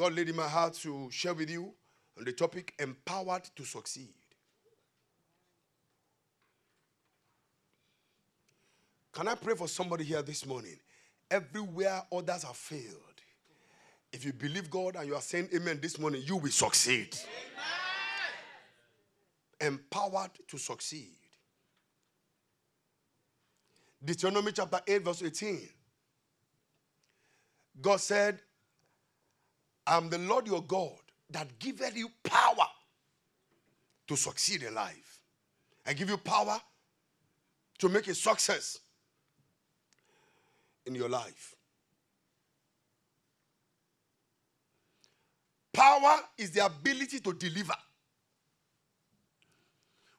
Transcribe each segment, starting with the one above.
God laid in my heart to share with you on the topic empowered to succeed. Can I pray for somebody here this morning? Everywhere others have failed, if you believe God and you are saying amen this morning, you will succeed. Amen. Empowered to succeed. Deuteronomy chapter 8, verse 18. God said, I'm the Lord your God that giveth you power to succeed in life. I give you power to make a success in your life. Power is the ability to deliver.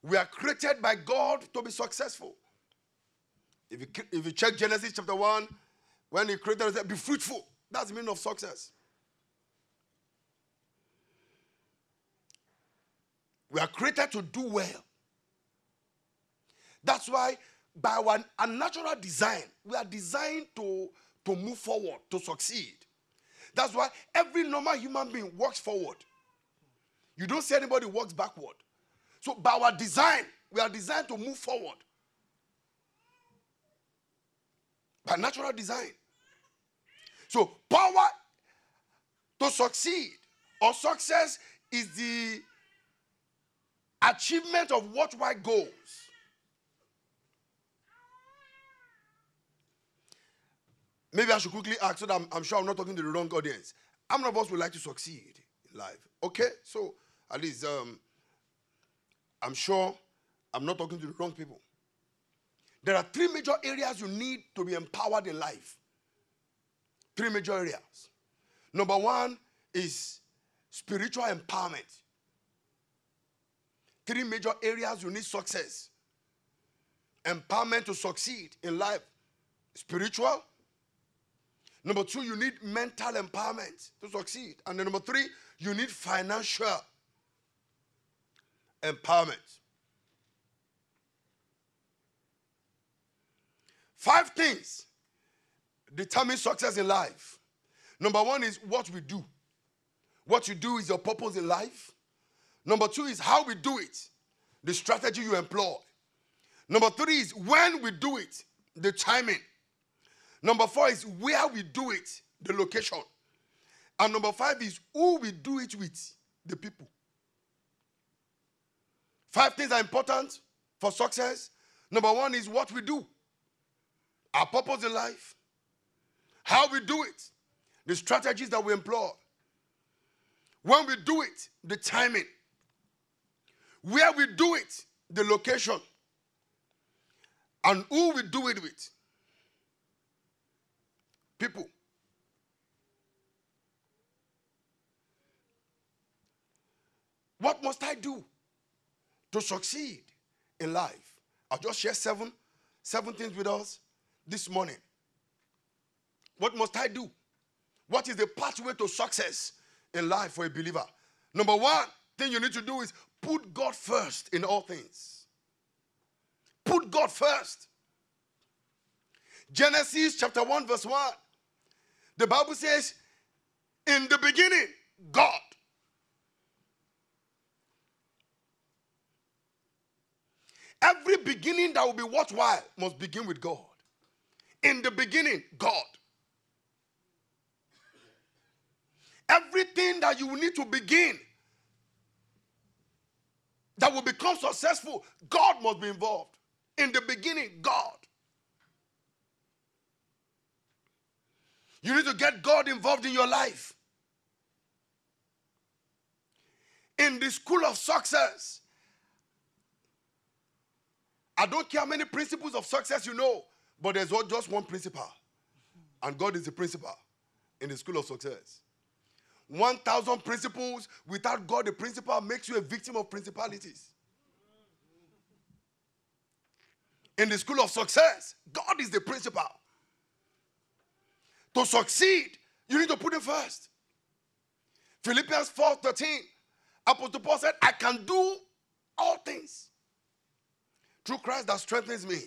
We are created by God to be successful. If you, if you check Genesis chapter 1, when he created, said, Be fruitful. That's the meaning of success. We are created to do well. That's why, by our unnatural design, we are designed to, to move forward, to succeed. That's why every normal human being walks forward. You don't see anybody walks backward. So, by our design, we are designed to move forward. By natural design. So, power to succeed or success is the achievement of what, worthwhile goals. Maybe I should quickly ask so that I'm, I'm, sure I'm not talking to the wrong audience. How many of us would like to succeed in life? Okay, so at least um, I'm sure I'm not talking to the wrong people. There are three major areas you need to be empowered in life. Three major areas. Number one is spiritual empowerment. Three major areas you need success. Empowerment to succeed in life. Spiritual. Number two, you need mental empowerment to succeed. And then number three, you need financial empowerment. Five things determine success in life. Number one is what we do. What you do is your purpose in life. Number two is how we do it, the strategy you employ. Number three is when we do it, the timing. Number four is where we do it, the location. And number five is who we do it with, the people. Five things are important for success. Number one is what we do, our purpose in life, how we do it, the strategies that we employ. When we do it, the timing. Where we do it, the location. And who we do it with. People. What must I do to succeed in life? I'll just share seven, seven things with us this morning. What must I do? What is the pathway to success in life for a believer? Number one thing you need to do is put God first in all things. Put God first. Genesis chapter 1, verse 1. The Bible says, In the beginning, God. Every beginning that will be worthwhile must begin with God. In the beginning, God. Everything that you will need to begin that will become successful, God must be involved. In the beginning, God. You need to get God involved in your life. In the school of success, I don't care how many principles of success you know, but there's just one principle. And God is the principal in the school of success. 1,000 principles without God, the principle makes you a victim of principalities. In the school of success, God is the principal. To succeed, you need to put him first. Philippians 4 13, Apostle Paul said, I can do all things through Christ that strengthens me.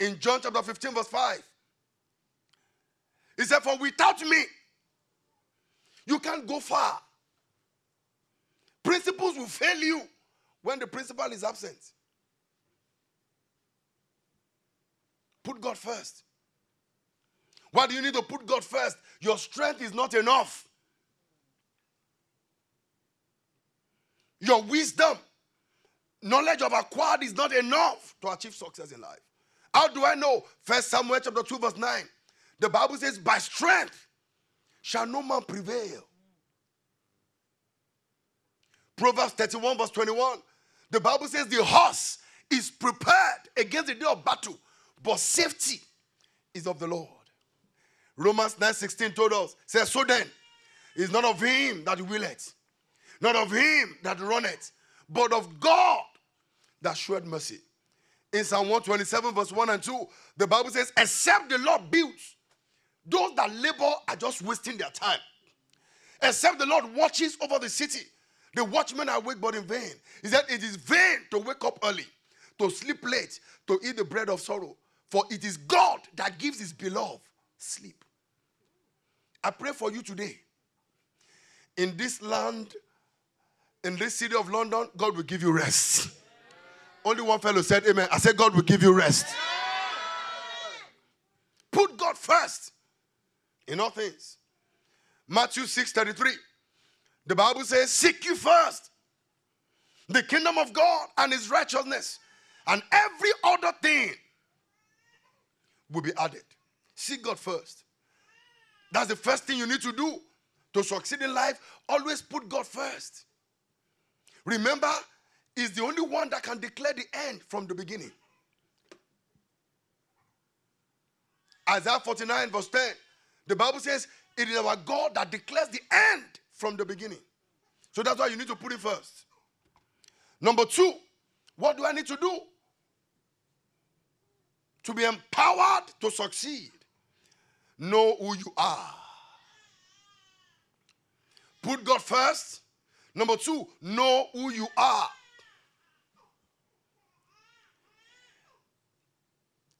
In John chapter 15, verse 5, he said, For without me, you can't go far. Principles will fail you when the principal is absent. Put God first. Why do you need to put God first? Your strength is not enough. Your wisdom, knowledge of acquired is not enough to achieve success in life. How do I know? First Samuel chapter 2, verse 9. The Bible says, By strength shall no man prevail. Proverbs 31, verse 21. The Bible says, The horse is prepared against the day of battle, but safety is of the Lord. Romans 9 16 told us, says, So then, it's not of him that willeth, not of him that runneth, but of God that showed mercy. In Psalm 127, verse 1 and 2, the Bible says, Except the Lord builds, those that labor are just wasting their time. Except the Lord watches over the city, the watchmen are awake but in vain. He said, It is vain to wake up early, to sleep late, to eat the bread of sorrow. For it is God that gives his beloved sleep. I pray for you today. In this land, in this city of London, God will give you rest. Only one fellow said, Amen. I said, God will give you rest. Put God first in all things. Matthew 6 33. The Bible says, Seek you first the kingdom of God and his righteousness, and every other thing will be added. Seek God first. That's the first thing you need to do to succeed in life. Always put God first. Remember, He's the only one that can declare the end from the beginning. Isaiah 49, verse 10, the Bible says, It is our God that declares the end from the beginning. So that's why you need to put it first. Number two, what do I need to do? To be empowered to succeed, know who you are. Put God first. Number two, know who you are.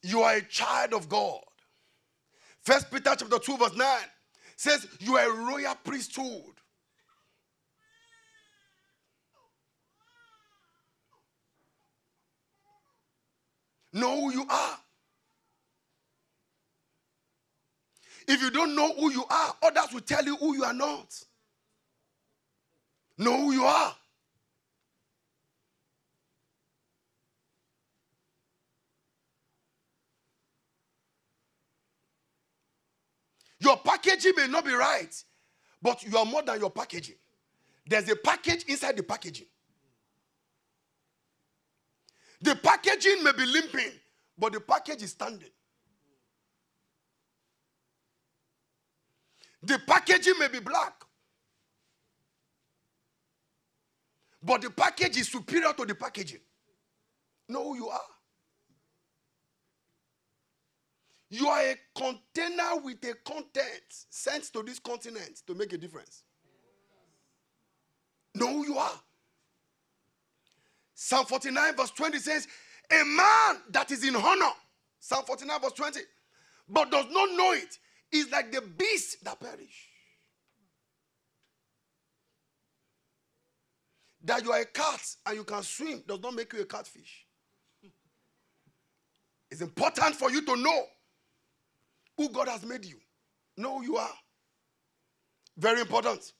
You are a child of God. First Peter chapter 2, verse 9 says, You are a royal priesthood. Know who you are. If you don't know who you are, others will tell you who you are not. Know who you are. Your packaging may not be right, but you are more than your packaging. There's a package inside the packaging. The packaging may be limping, but the package is standing. The packaging may be black, but the package is superior to the packaging. Know who you are. You are a container with a content sent to this continent to make a difference. Know who you are. Psalm 49, verse 20 says, A man that is in honor, Psalm 49, verse 20, but does not know it, is like the beasts that perish. That you are a cat and you can swim does not make you a catfish. It's important for you to know who God has made you. Know who you are. Very important.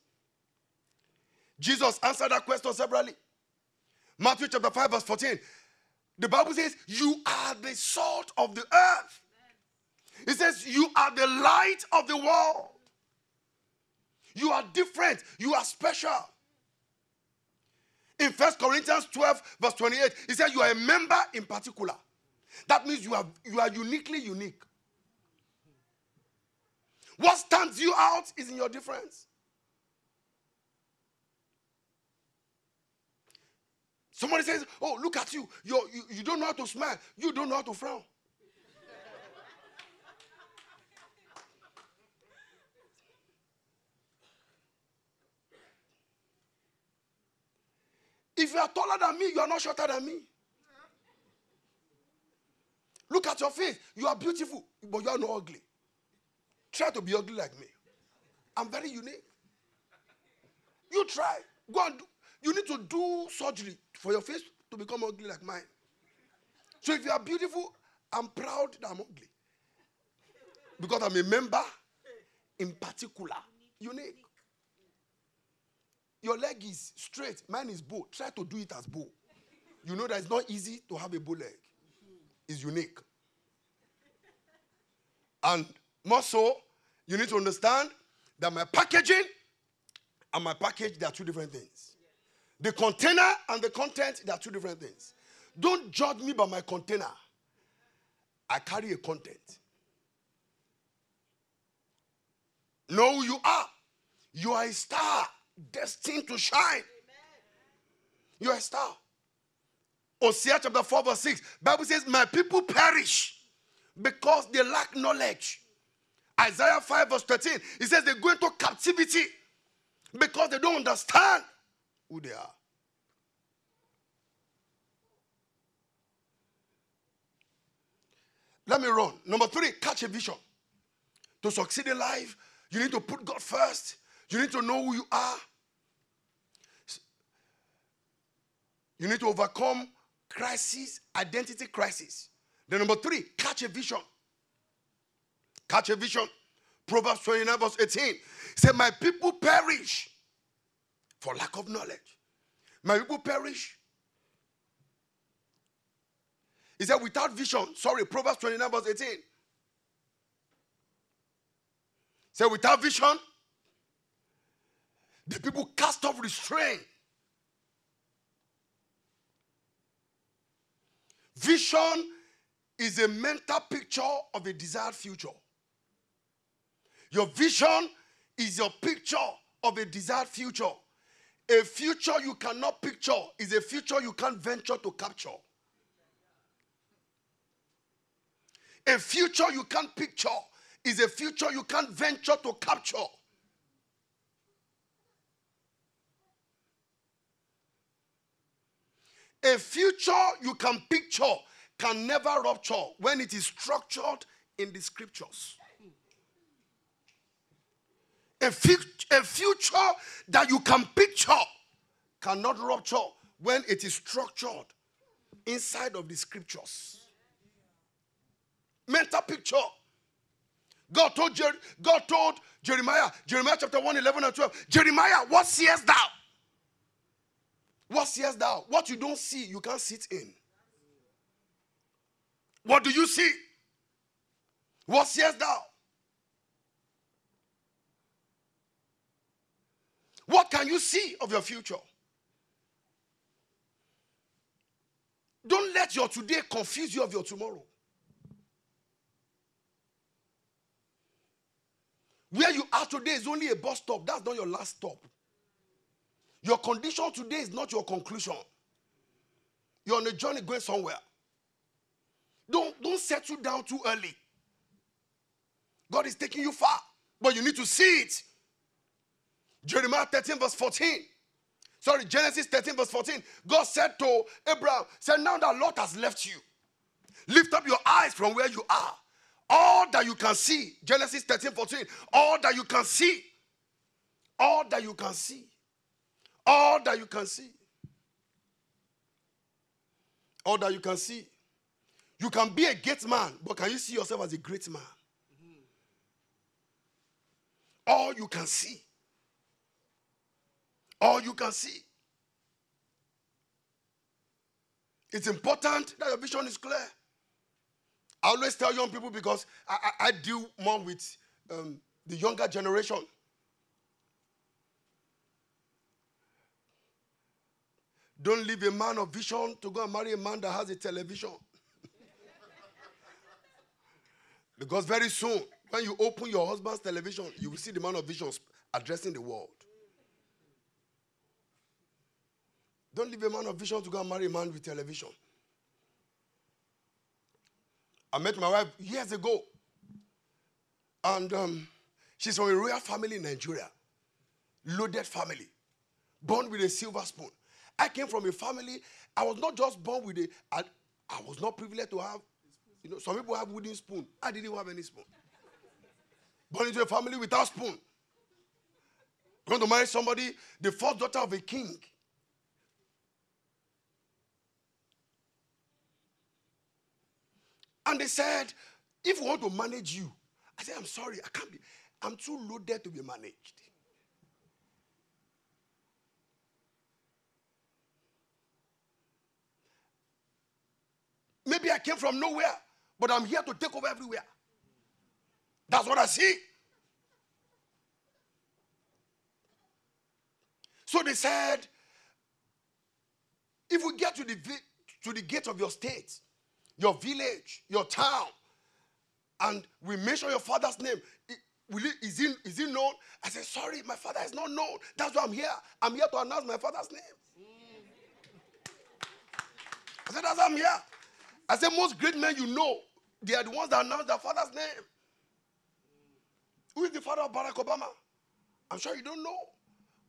Jesus answered that question severally. Matthew chapter 5, verse 14. The Bible says, You are the salt of the earth. It says, You are the light of the world. You are different. You are special. In First Corinthians 12, verse 28, it says, You are a member in particular. That means you are, you are uniquely unique. What stands you out is in your difference. Somebody says, Oh, look at you. You're, you. You don't know how to smile. You don't know how to frown. if you are taller than me, you are not shorter than me. Look at your face. You are beautiful, but you are not ugly. Try to be ugly like me. I'm very unique. you try? Go and do. You need to do surgery for your face to become ugly like mine. So if you are beautiful, I'm proud that I'm ugly. Because I'm a member in particular, unique. Your leg is straight, mine is bow. Try to do it as bow. You know that it's not easy to have a bow leg. It's unique. And more so, you need to understand that my packaging and my package, they are two different things. The container and the content, they are two different things. Don't judge me by my container. I carry a content. Know who you are. You are a star destined to shine. You are a star. Hosea chapter 4, verse 6. Bible says, My people perish because they lack knowledge. Isaiah 5, verse 13. He says they go into captivity because they don't understand who they are. Let me run. Number three, catch a vision. To succeed in life, you need to put God first. You need to know who you are. You need to overcome crisis, identity crisis. Then number three, catch a vision. Catch a vision. Proverbs 29, verse 18. Say, My people perish for lack of knowledge. My people perish. He said, without vision. Sorry, Proverbs 29, verse 18. Say, without vision, the people cast off restraint. Vision is a mental picture of a desired future. Your vision is your picture of a desired future. A future you cannot picture is a future you can't venture to capture. A future you can't picture is a future you can't venture to capture. A future you can picture can never rupture when it is structured in the scriptures. A, future that you can picture cannot rupture when it is structured inside of the scriptures. Mental picture. God told, Jer- God told Jeremiah, Jeremiah chapter 1, 11 and 12, Jeremiah, what seest thou? What seest thou? What you don't see, you can't sit in. What do you see? What seest thou? What can you see of your future? Don't let your today confuse you of your tomorrow. Where you are today is only a bus stop. That's not your last stop. Your condition today is not your conclusion. You're on a journey going somewhere. Don't, don't settle down too early. God is taking you far, but you need to see it. Jeremiah 13, verse 14. Sorry, Genesis 13, verse 14. God said to Abraham, said, Now that Lot has left you, lift up your eyes from where you are. All that you can see, Genesis 13, 14, all that you can see, all that you can see all that you can see. All that you can see. You can be a great man, but can you see yourself as a great man? All you can see. All you can see. It's important that your vision is clear. I always tell young people because I, I, I deal more with um, the younger generation. Don't leave a man of vision to go and marry a man that has a television. because very soon, when you open your husband's television, you will see the man of vision addressing the world. Don't leave a man of vision to go and marry a man with television. I met my wife years ago, and um, she's from a royal family in Nigeria, loaded family, born with a silver spoon. I came from a family, I was not just born with a, I, I was not privileged to have, you know, some people have wooden spoon. I didn't have any spoon. Born into a family without spoon. Want to marry somebody, the fourth daughter of a king. And they said, if we want to manage you, I said, I'm sorry, I can't be, I'm too loaded to be managed. Maybe I came from nowhere, but I'm here to take over everywhere. That's what I see. So they said, if we get to the, to the gate of your state, your village, your town, and we mention your father's name, will it, is, he, is he known? I said, sorry, my father is not known. That's why I'm here. I'm here to announce my father's name. I said, that's why I'm here. I said, most great men you know, they are the ones that announce their father's name. Who is the father of Barack Obama? I'm sure you don't know.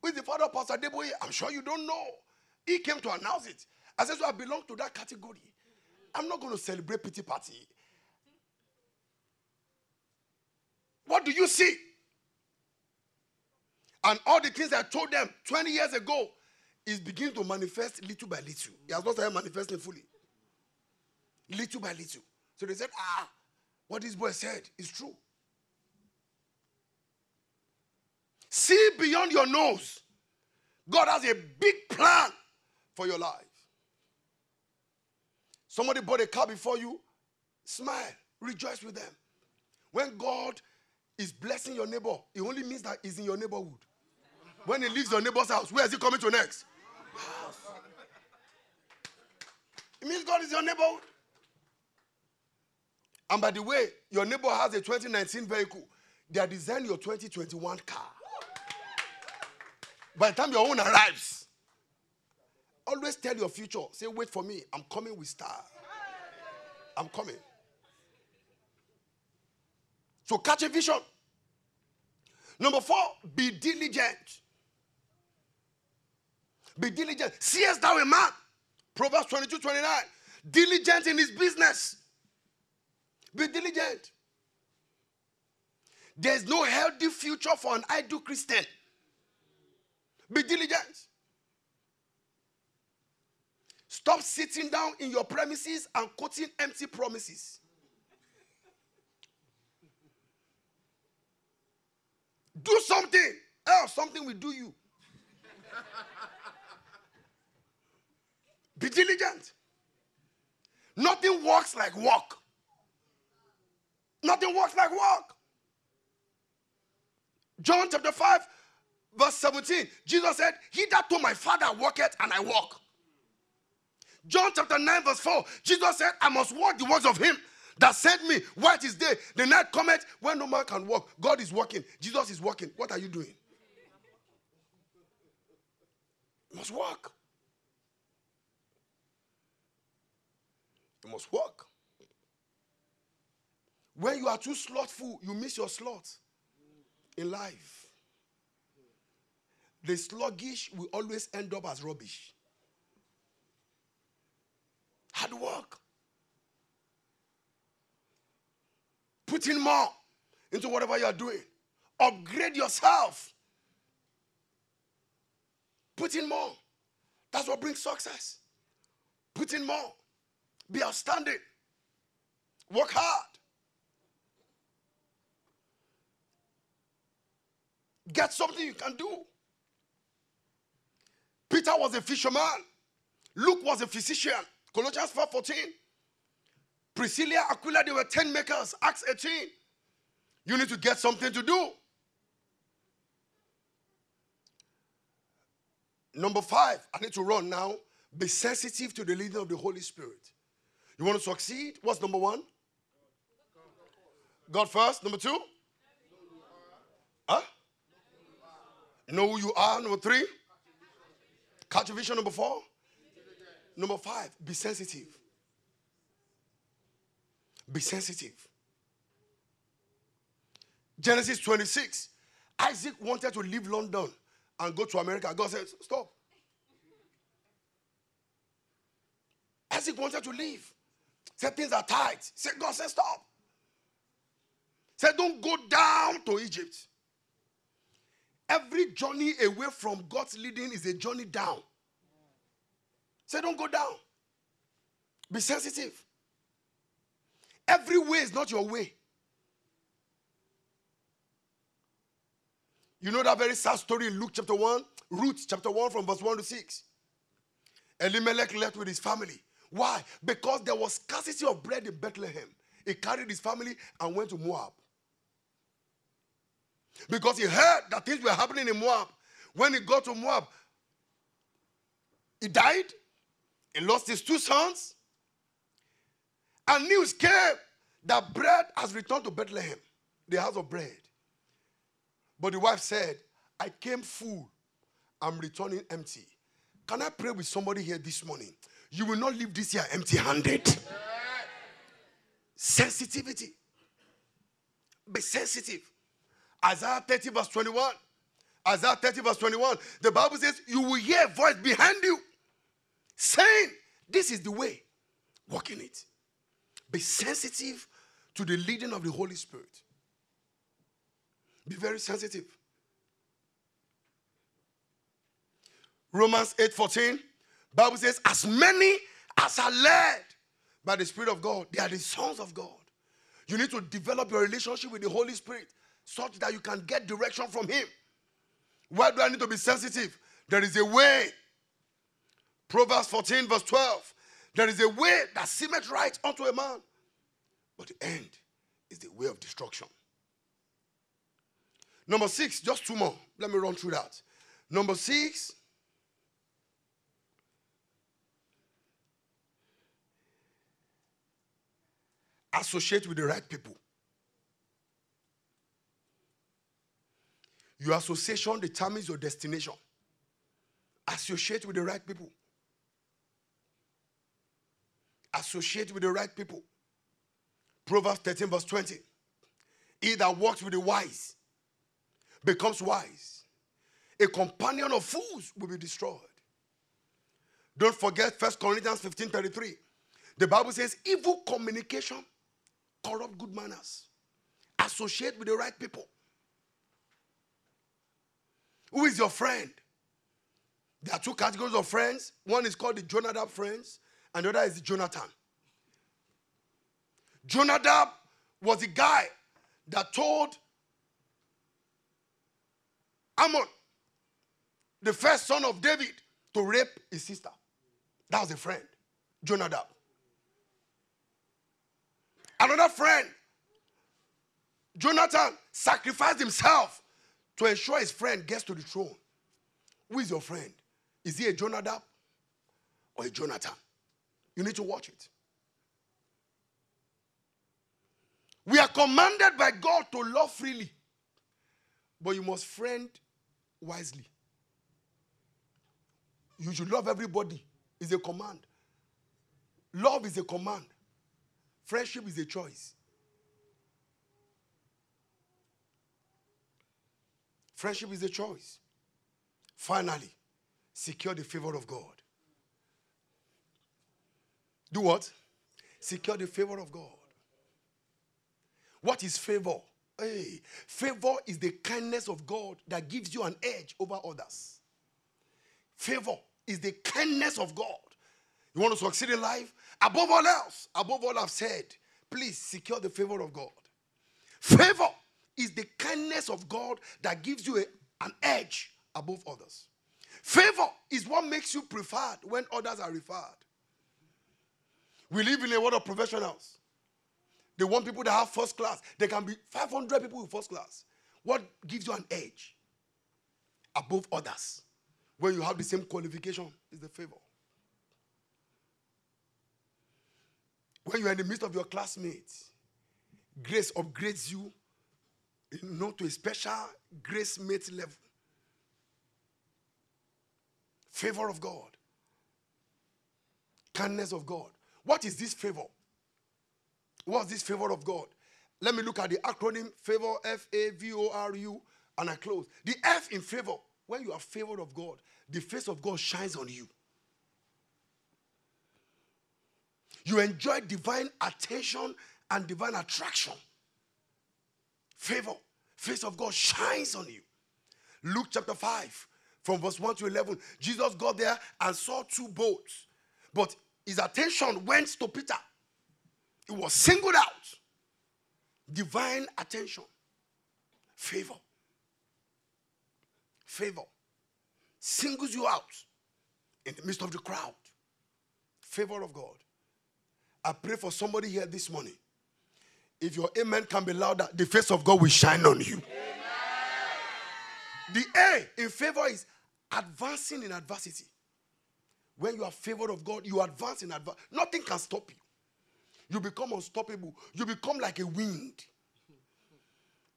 Who is the father of Pastor Adeboye? I'm sure you don't know. He came to announce it. I said, so I belong to that category. I'm not going to celebrate pity party. What do you see? And all the things I told them 20 years ago is beginning to manifest little by little. He has not started manifesting fully. Little by little. So they said, ah, what this boy said is true. See beyond your nose. God has a big plan for your life. Somebody bought a car before you, smile, rejoice with them. When God is blessing your neighbor, it only means that he's in your neighborhood. When he leaves your neighbor's house, where is he coming to next? It means God is your neighborhood. And by the way, your neighbor has a 2019 vehicle. They are designing your 2021 car. By the time your own arrives, always tell your future, say, wait for me. I'm coming with star. I'm coming. So catch a vision. Number four, be diligent. Be diligent. Seest thou a man? Proverbs 22 29. Diligent in his business. Be diligent. There's no healthy future for an idle Christian. Be diligent. Stop sitting down in your premises and quoting empty promises. Do something, else something will do you. Be diligent. Nothing works like work. Nothing works like work. John chapter 5, verse 17, Jesus said, He that told my father worketh and I walk. John chapter 9, verse 4, Jesus said, I must walk the works of him that sent me. What is day? The night cometh when no man can walk. God is walking. Jesus is walking. What are you doing? You must walk. You must walk. When you are too slothful, you miss your slot in life. The sluggish will always end up as rubbish. Hard work. Put in more into whatever you are doing. Upgrade yourself. Put in more. That's what brings success. Put in more. Be outstanding. Work hard. Get something you can do. Peter was a fisherman. Luke was a physician. Colossians 4:14. Priscilla, Aquila, they were 10 makers. Acts 18. You need to get something to do. Number five, I need to run now. Be sensitive to the leading of the Holy Spirit. You want to succeed? What's number one? God first. Number two? Huh? Know who you are. Number three, catch a vision. Number four, number five, be sensitive. Be sensitive. Genesis 26. Isaac wanted to leave London and go to America. God said, Stop. Isaac wanted to leave. Said things are tight. Said, God said, Stop. Said, Don't go down to Egypt. Every journey away from God's leading is a journey down. Say, don't go down. Be sensitive. Every way is not your way. You know that very sad story in Luke chapter 1, Ruth chapter 1 from verse 1 to 6. Elimelech left with his family. Why? Because there was scarcity of bread in Bethlehem. He carried his family and went to Moab. Because he heard that things were happening in Moab. When he got to Moab, he died. He lost his two sons. And news came that bread has returned to Bethlehem, the house of bread. But the wife said, I came full, I'm returning empty. Can I pray with somebody here this morning? You will not leave this year empty handed. Sensitivity. Be sensitive. Isaiah 30, verse 21. Isaiah 30, verse 21. The Bible says, You will hear a voice behind you saying, This is the way. Walk in it. Be sensitive to the leading of the Holy Spirit. Be very sensitive. Romans 8 14. Bible says, As many as are led by the Spirit of God, they are the sons of God. You need to develop your relationship with the Holy Spirit such that you can get direction from Him. Why do I need to be sensitive? There is a way. Proverbs 14, verse 12. There is a way that seemeth right unto a man, but the end is the way of destruction. Number six, just two more. Let me run through that. Number six, associate with the right people. Your association determines your destination. Associate with the right people. Associate with the right people. Proverbs 13, verse 20. He that walks with the wise becomes wise. A companion of fools will be destroyed. Don't forget 1 Corinthians 15 33. The Bible says, evil communication corrupt good manners. Associate with the right people. Who is your friend? There are two categories of friends. One is called the Jonadab friends, and the other is Jonathan. Jonadab was the guy that told Amnon, the first son of David, to rape his sister. That was a friend, Jonadab. Another friend, Jonathan, sacrificed himself to ensure his friend gets to the throne. Who is your friend? Is he a Jonadab or a Jonathan? You need to watch it. We are commanded by God to love freely, but you must friend wisely. You should love everybody. It's a command. Love is a command. Friendship is a choice. Friendship is a choice. Finally, secure the favor of God. Do what? Secure the favor of God. What is favor? Hey, favor is the kindness of God that gives you an edge over others. Favor is the kindness of God. You want to succeed in life? Above all else, above all I've said, please secure the favor of God. Favor is the kindness of God that gives you a, an edge above others. Favor is what makes you preferred when others are referred. We live in a world of professionals. They want people that have first class. There can be 500 people with first class. What gives you an edge above others when you have the same qualification is the favor. When you are in the midst of your classmates, grace upgrades you, you know, to a special grace mate level. Favor of God. Kindness of God. What is this favor? What's this favor of God? Let me look at the acronym favor F A V O R U and I close. The F in favor, when you are favored of God, the face of God shines on you. You enjoy divine attention and divine attraction. Favor, face of God shines on you. Luke chapter 5, from verse 1 to 11. Jesus got there and saw two boats, but his attention went to Peter. It was singled out. Divine attention, favor, favor singles you out in the midst of the crowd. Favor of God. I pray for somebody here this morning. If your amen can be louder, the face of God will shine on you. Amen. The A in favor is advancing in adversity. When you are favored of God, you advance in advance. Nothing can stop you. You become unstoppable. You become like a wind.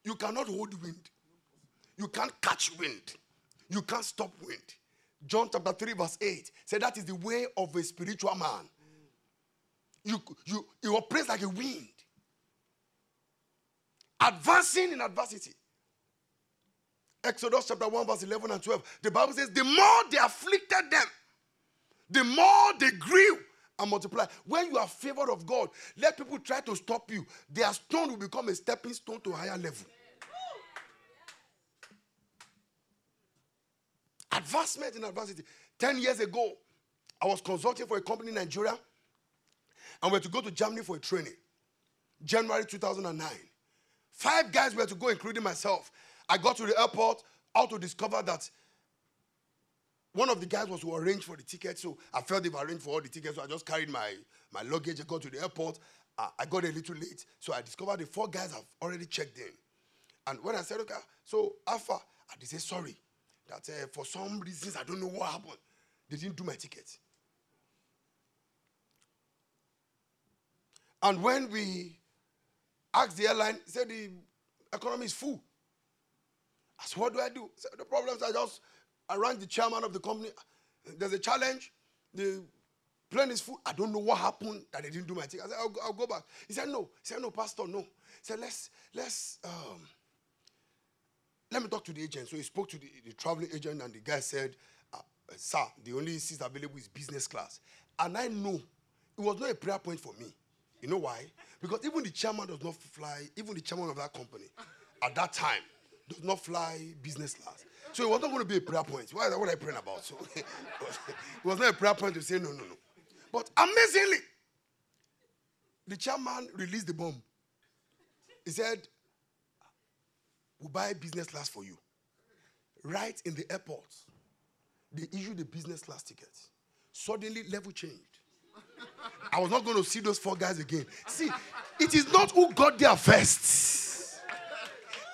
You cannot hold wind. You can't catch wind. You can't stop wind. John chapter 3, verse 8 said that is the way of a spiritual man. You, you, you operate like a wind. Advancing in adversity. Exodus chapter 1, verse 11 and 12. The Bible says, the more they afflicted them, the more they grew and multiply. When you are favored of God, let people try to stop you. Their stone will become a stepping stone to a higher level. Advancement in adversity. Ten years ago, I was consulting for a company in Nigeria and we had to go to Germany for a training. January 2009. Five guys were to go, including myself. I got to the airport, out to discover that one of the guys was to arrange for the ticket, so I felt they've arranged for all the tickets, so I just carried my, my luggage and got to the airport. Uh, I got a little late, so I discovered the four guys have already checked in. And when I said, okay, so Alpha, I they say sorry that uh, for some reasons, I don't know what happened, they didn't do my ticket. And when we asked the airline, said the economy is full. I said, what do I do? Said, the problems I just I rang the chairman of the company. There's a challenge. The plane is full. I don't know what happened that they didn't do my thing. I said, I'll, I'll go back. He said, no. He said, no, Pastor, no. He said, let's, let's, um, let me talk to the agent. So he spoke to the, the traveling agent, and the guy said, uh, sir, the only seat available is business class. And I know it was not a prayer point for me. You know why? Because even the chairman does not fly, even the chairman of that company at that time does not fly business class. So it was not going to be a prayer point. What, what I praying about? So it was not a prayer point to say no, no, no. But amazingly, the chairman released the bomb. He said, We'll buy business class for you. Right in the airport, they issued the business class tickets. Suddenly, level changed. I was not going to see those four guys again. See, it is not who got there first.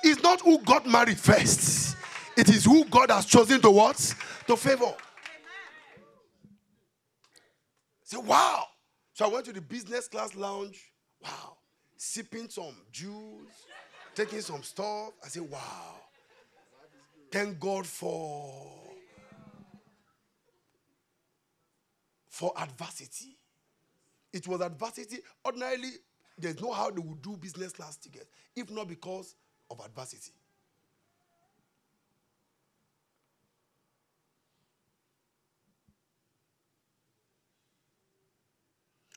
It's not who got married first. It is who God has chosen to what? To favor. Say, wow. So I went to the business class lounge. Wow. Sipping some juice, taking some stuff. I said, wow. Thank God for for adversity. It was adversity. Ordinarily, there's no how they would do business class tickets, if not because of adversity.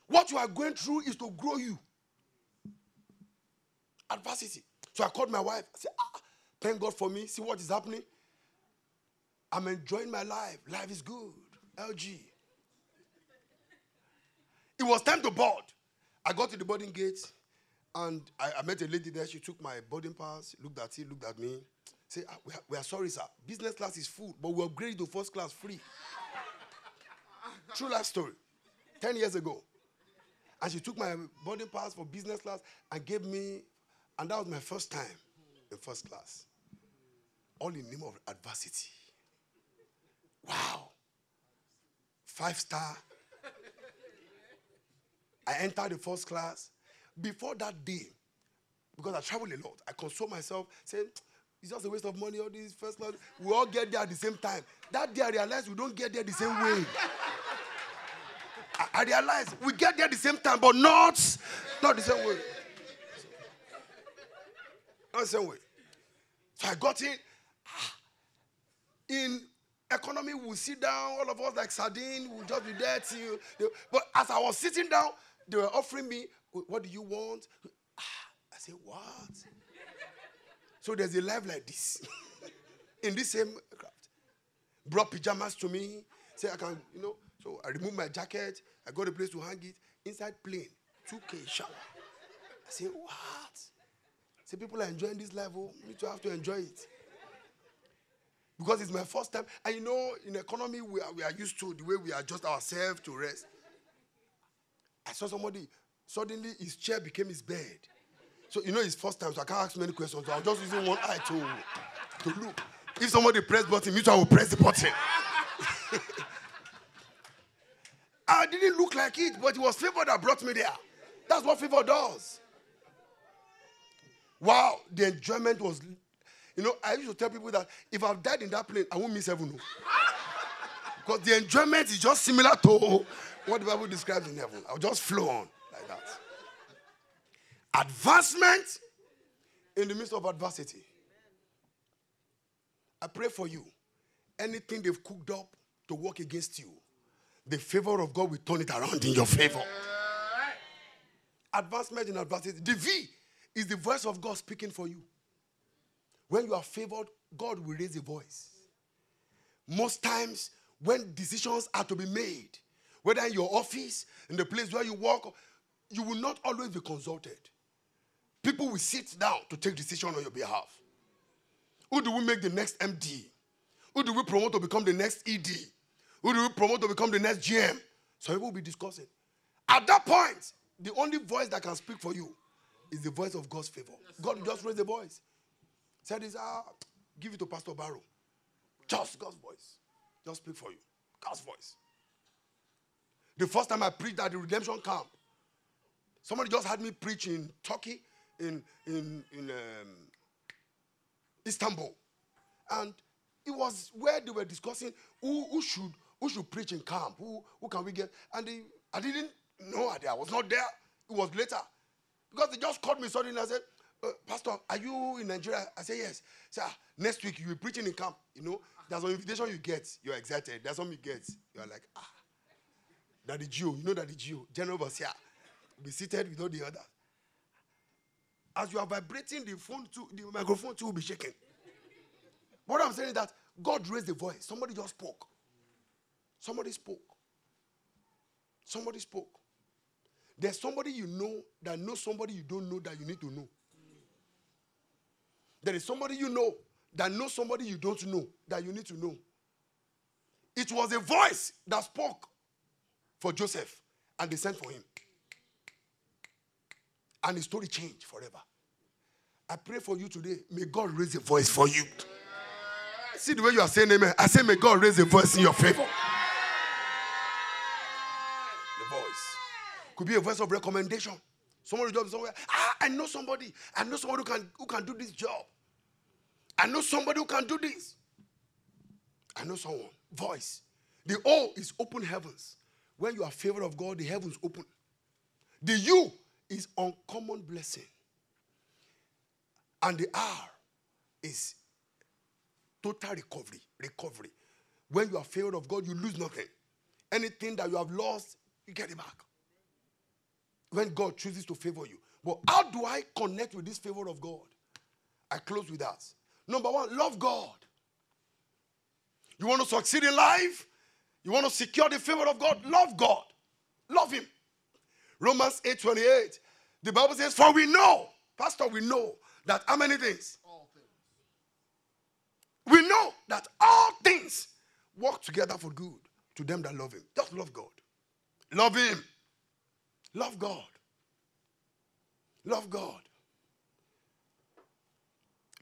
What you are going through is to grow you. Adversity. So I called my wife. I said, ah, thank God for me. See what is happening. I'm enjoying my life. Life is good. LG. It was time to board. I got to the boarding gate and I, I met a lady there. She took my boarding pass, looked at it, looked at me. Say, ah, we, are, we, are, sorry, sir. Business class is full, but we upgraded to first class free. True life story. 10 years ago. And she took my boarding pass for business class and gave me, and that was my first time in first class. All in name of adversity. Wow. Five star. I entered the first class. Before that day, because I travel a lot, I console myself, saying, it's just a waste of money, all these first class. We all get there at the same time. That day I realized we don't get there the same way. I, I realize we get there the same time, but not, not the same way. Not the same way. So I got in. Ah, in economy, we'll sit down, all of us like sardine, we'll just be there till. But as I was sitting down, they were offering me, what do you want? Ah, I said, what? so there's a life like this. in this same craft. Brought pajamas to me. Say I can, you know. So I removed my jacket. I got a place to hang it. Inside plane, 2K shower. I say, what? Say people are enjoying this level. Oh. Me too have to enjoy it. Because it's my first time. And you know, in economy, we are, we are used to the way we adjust ourselves to rest. I saw somebody, suddenly his chair became his bed. So, you know, it's first time, so I can't ask many questions. So I'm just using one eye to, to look. If somebody press button, me too, I will press the button. I didn't look like it, but it was favor that brought me there. That's what favor does. Wow, the enjoyment was. You know, I used to tell people that if I've died in that plane, I won't miss heaven. Oh. Because the enjoyment is just similar to what the Bible describes in heaven. I'll just flow on like that. Advancement in the midst of adversity. I pray for you. Anything they've cooked up to work against you, the favor of God will turn it around in your favor. Advancement in adversity. The V is the voice of God speaking for you. When you are favored, God will raise a voice. Most times, when decisions are to be made, whether in your office, in the place where you work, you will not always be consulted. People will sit down to take decision on your behalf. Who do we make the next MD? Who do we promote to become the next ED? Who do we promote to become the next GM? So people will be discussing. At that point, the only voice that can speak for you is the voice of God's favor. God just raise the voice. Said this, ah, give it to Pastor Barrow. Just God's voice. Just speak for you. God's voice. The first time I preached at the redemption camp, somebody just had me preach in Turkey, in, in, in um, Istanbul. And it was where they were discussing who, who should who should preach in camp, who, who can we get? And I didn't know I was not there. It was later. Because they just called me suddenly and I said, uh, Pastor, are you in Nigeria? I said, Yes. Sir, next week you'll be preaching in camp. You know, there's an invitation you get. You're excited. There's some you get. You're like, ah. Daddy G.O., you know Daddy G.O., General Basia. Be seated with all the others. As you are vibrating, the phone too, the microphone too will be shaking. What I'm saying is that God raised the voice. Somebody just spoke. Somebody spoke. Somebody spoke. There's somebody you know that knows somebody you don't know that you need to know. There is somebody you know that knows somebody you don't know that you need to know. It was a voice that spoke for Joseph, and they sent for him. And his story changed forever. I pray for you today. May God raise a voice for you. See the way you are saying amen. I say, may God raise a voice in your favor. Could be a voice of recommendation. Somebody job somewhere. Ah, I know somebody. I know somebody who can who can do this job. I know somebody who can do this. I know someone. Voice. The O is open heavens. When you are favored of God, the heavens open. The U is uncommon blessing. And the R is total recovery. Recovery. When you are favored of God, you lose nothing. Anything that you have lost, you get it back when God chooses to favor you. But how do I connect with this favor of God? I close with that. Number one, love God. You want to succeed in life? You want to secure the favor of God? Love God. Love Him. Romans 8 28. The Bible says, For we know, Pastor, we know that how many things? All things. We know that all things work together for good to them that love Him. Just love God. Love Him. Love God. Love God.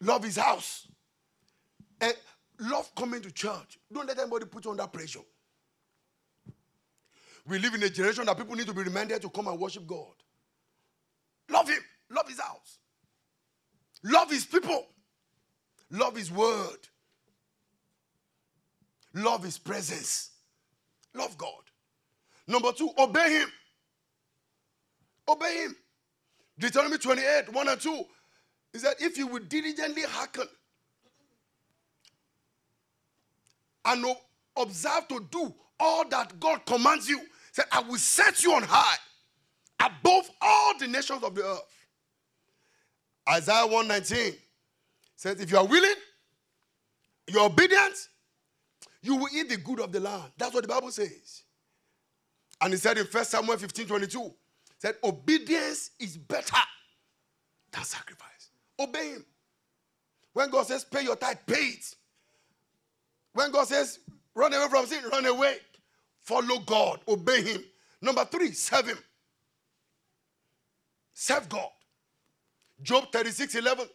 Love his house. And love coming to church. Don't let anybody put you under pressure. We live in a generation that people need to be reminded to come and worship God. Love him. Love his house. Love his people. Love his word. Love his presence. Love God. Number two, obey him. Obey him. Deuteronomy 28, 1 and 2. He said, if you will diligently hearken and observe to do all that God commands you, said, I will set you on high above all the nations of the earth. Isaiah 119 says, if you are willing, you're obedient, you will eat the good of the land. That's what the Bible says. And he said in 1 Samuel 15 22, said, Obedience is better than sacrifice. Obey him. When God says, Pay your tithe, pay it. When God says, Run away from sin, run away. Follow God, obey him. Number three, serve him. Serve God. Job 36 11.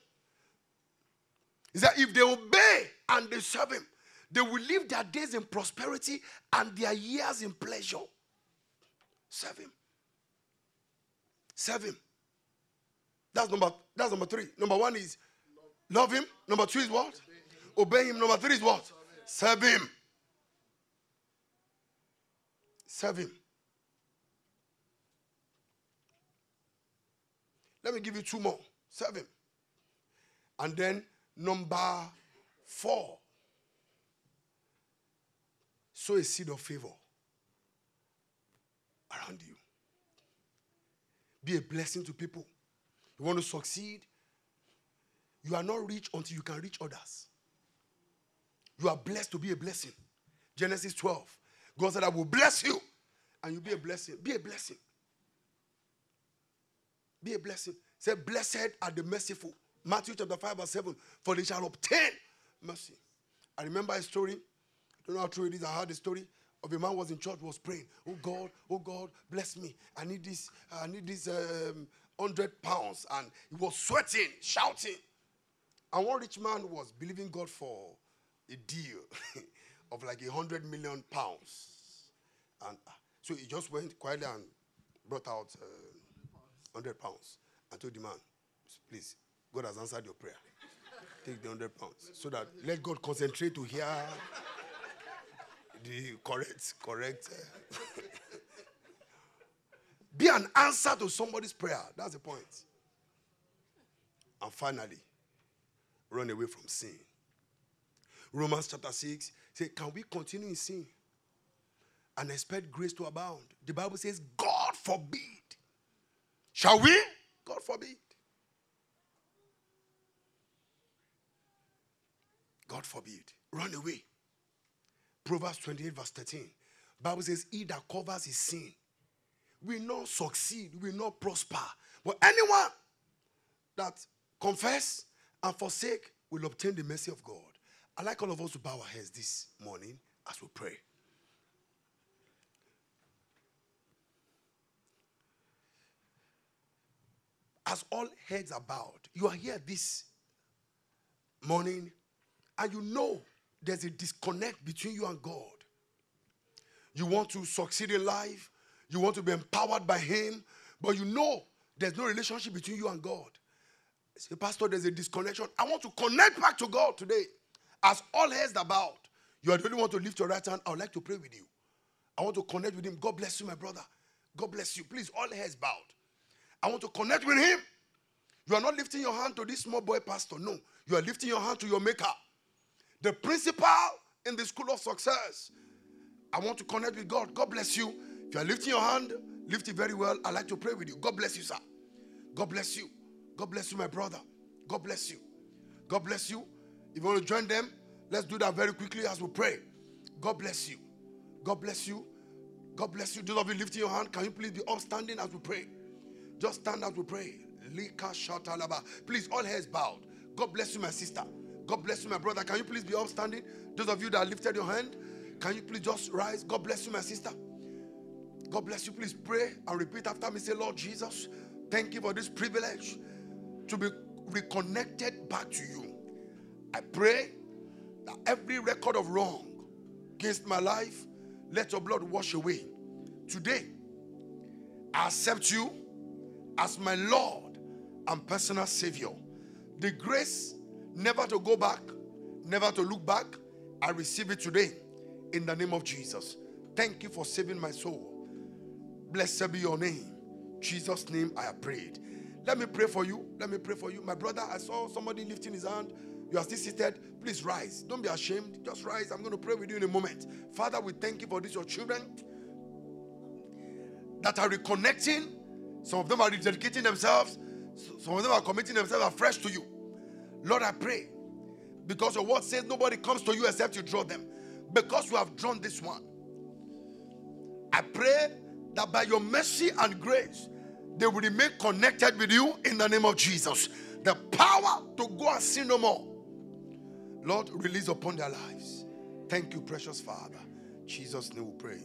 Is that if they obey and they serve him, they will live their days in prosperity and their years in pleasure. Serve him. Serve him. That's number that's number three. Number one is love him. Number two is what? Obey him. Number three is what? Serve him. Serve him. Let me give you two more. Serve him. And then number four sow a seed of favor around you. Be a blessing to people. You want to succeed? You are not rich until you can reach others. You are blessed to be a blessing. Genesis 12. God said, I will bless you and you be a blessing. Be a blessing. Be a blessing. Say, Blessed are the merciful. Matthew chapter 5, verse 7. For they shall obtain mercy. I remember a story. I don't know how true it is. I heard a story of a man was in church was praying. Oh God, oh God, bless me. I need this. I need this um, hundred pounds, and he was sweating, shouting. And one rich man was believing God for a deal of like a hundred million pounds, and uh, so he just went quietly and brought out uh, hundred pounds and told the man, "Please, God has answered your prayer. Take the hundred pounds, so that let God concentrate to hear." The correct, correct. Uh, be an answer to somebody's prayer. That's the point. And finally, run away from sin. Romans chapter 6 say, Can we continue in sin and expect grace to abound? The Bible says, God forbid. Shall we? God forbid. God forbid. Run away. Proverbs 28, verse 13. Bible says, He that covers his sin will not succeed, will not prosper. But anyone that confess and forsake will obtain the mercy of God. i like all of us to bow our heads this morning as we pray. As all heads are bowed, you are here this morning and you know there's a disconnect between you and God. You want to succeed in life, you want to be empowered by Him, but you know there's no relationship between you and God. Say, Pastor, there's a disconnection. I want to connect back to God today. As all heads about, you are the only one to lift your right hand. I would like to pray with you. I want to connect with Him. God bless you, my brother. God bless you. Please, all heads bowed. I want to connect with Him. You are not lifting your hand to this small boy pastor. No, you are lifting your hand to your Maker the principal in the school of success. I want to connect with God. God bless you. If you are lifting your hand, lift it very well. I'd like to pray with you. God bless you, sir. God bless you. God bless you, my brother. God bless you. God bless you. If you want to join them, let's do that very quickly as we pray. God bless you. God bless you. God bless you. Those of you lifting your hand, can you please be upstanding as we pray? Just stand as we pray. Please, all heads bowed. God bless you, my sister. God bless you, my brother. Can you please be upstanding? Those of you that lifted your hand, can you please just rise? God bless you, my sister. God bless you. Please pray and repeat after me. Say, Lord Jesus, thank you for this privilege to be reconnected back to you. I pray that every record of wrong against my life, let your blood wash away. Today, I accept you as my Lord and personal Savior. The grace never to go back, never to look back. I receive it today in the name of Jesus. Thank you for saving my soul. Blessed be your name. Jesus' name I have prayed. Let me pray for you. Let me pray for you. My brother, I saw somebody lifting his hand. You are still seated. Please rise. Don't be ashamed. Just rise. I'm going to pray with you in a moment. Father, we thank you for this, your children that are reconnecting. Some of them are rededicating themselves. Some of them are committing themselves afresh to you. Lord, I pray Because your word says nobody comes to you except you draw them. Because you have drawn this one, I pray that by your mercy and grace, they will remain connected with you in the name of Jesus. The power to go and sin no more. Lord, release upon their lives. Thank you, precious Father. Jesus' name we pray.